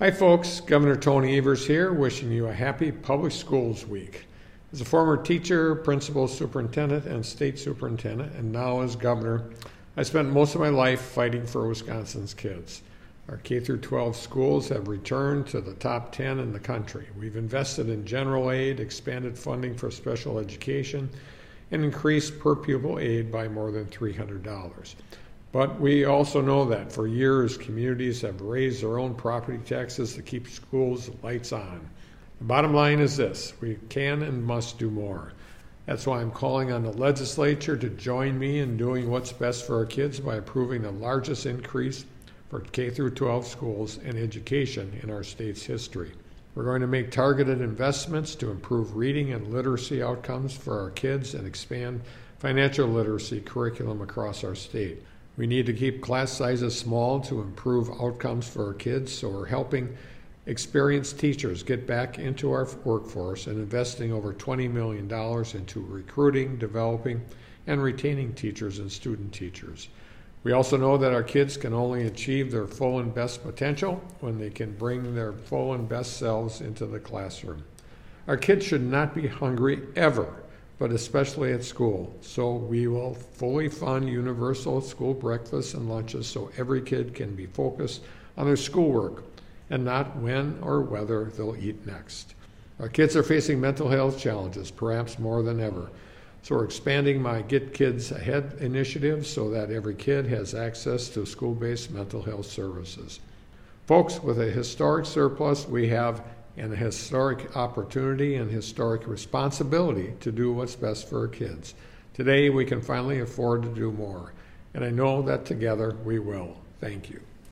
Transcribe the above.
Hi, folks. Governor Tony Evers here, wishing you a happy Public Schools Week. As a former teacher, principal, superintendent, and state superintendent, and now as governor, I spent most of my life fighting for Wisconsin's kids. Our K 12 schools have returned to the top 10 in the country. We've invested in general aid, expanded funding for special education, and increased per pupil aid by more than $300. But we also know that for years, communities have raised their own property taxes to keep schools lights on. The bottom line is this we can and must do more. That's why I'm calling on the legislature to join me in doing what's best for our kids by approving the largest increase for K through 12 schools and education in our state's history. We're going to make targeted investments to improve reading and literacy outcomes for our kids and expand financial literacy curriculum across our state. We need to keep class sizes small to improve outcomes for our kids, so we're helping experienced teachers get back into our workforce and investing over $20 million into recruiting, developing, and retaining teachers and student teachers. We also know that our kids can only achieve their full and best potential when they can bring their full and best selves into the classroom. Our kids should not be hungry ever but especially at school. So we will fully fund universal school breakfasts and lunches so every kid can be focused on their schoolwork and not when or whether they'll eat next. Our kids are facing mental health challenges, perhaps more than ever. So we're expanding my Get Kids Ahead initiative so that every kid has access to school based mental health services. Folks, with a historic surplus, we have and a historic opportunity and historic responsibility to do what's best for our kids. Today, we can finally afford to do more, and I know that together we will. Thank you.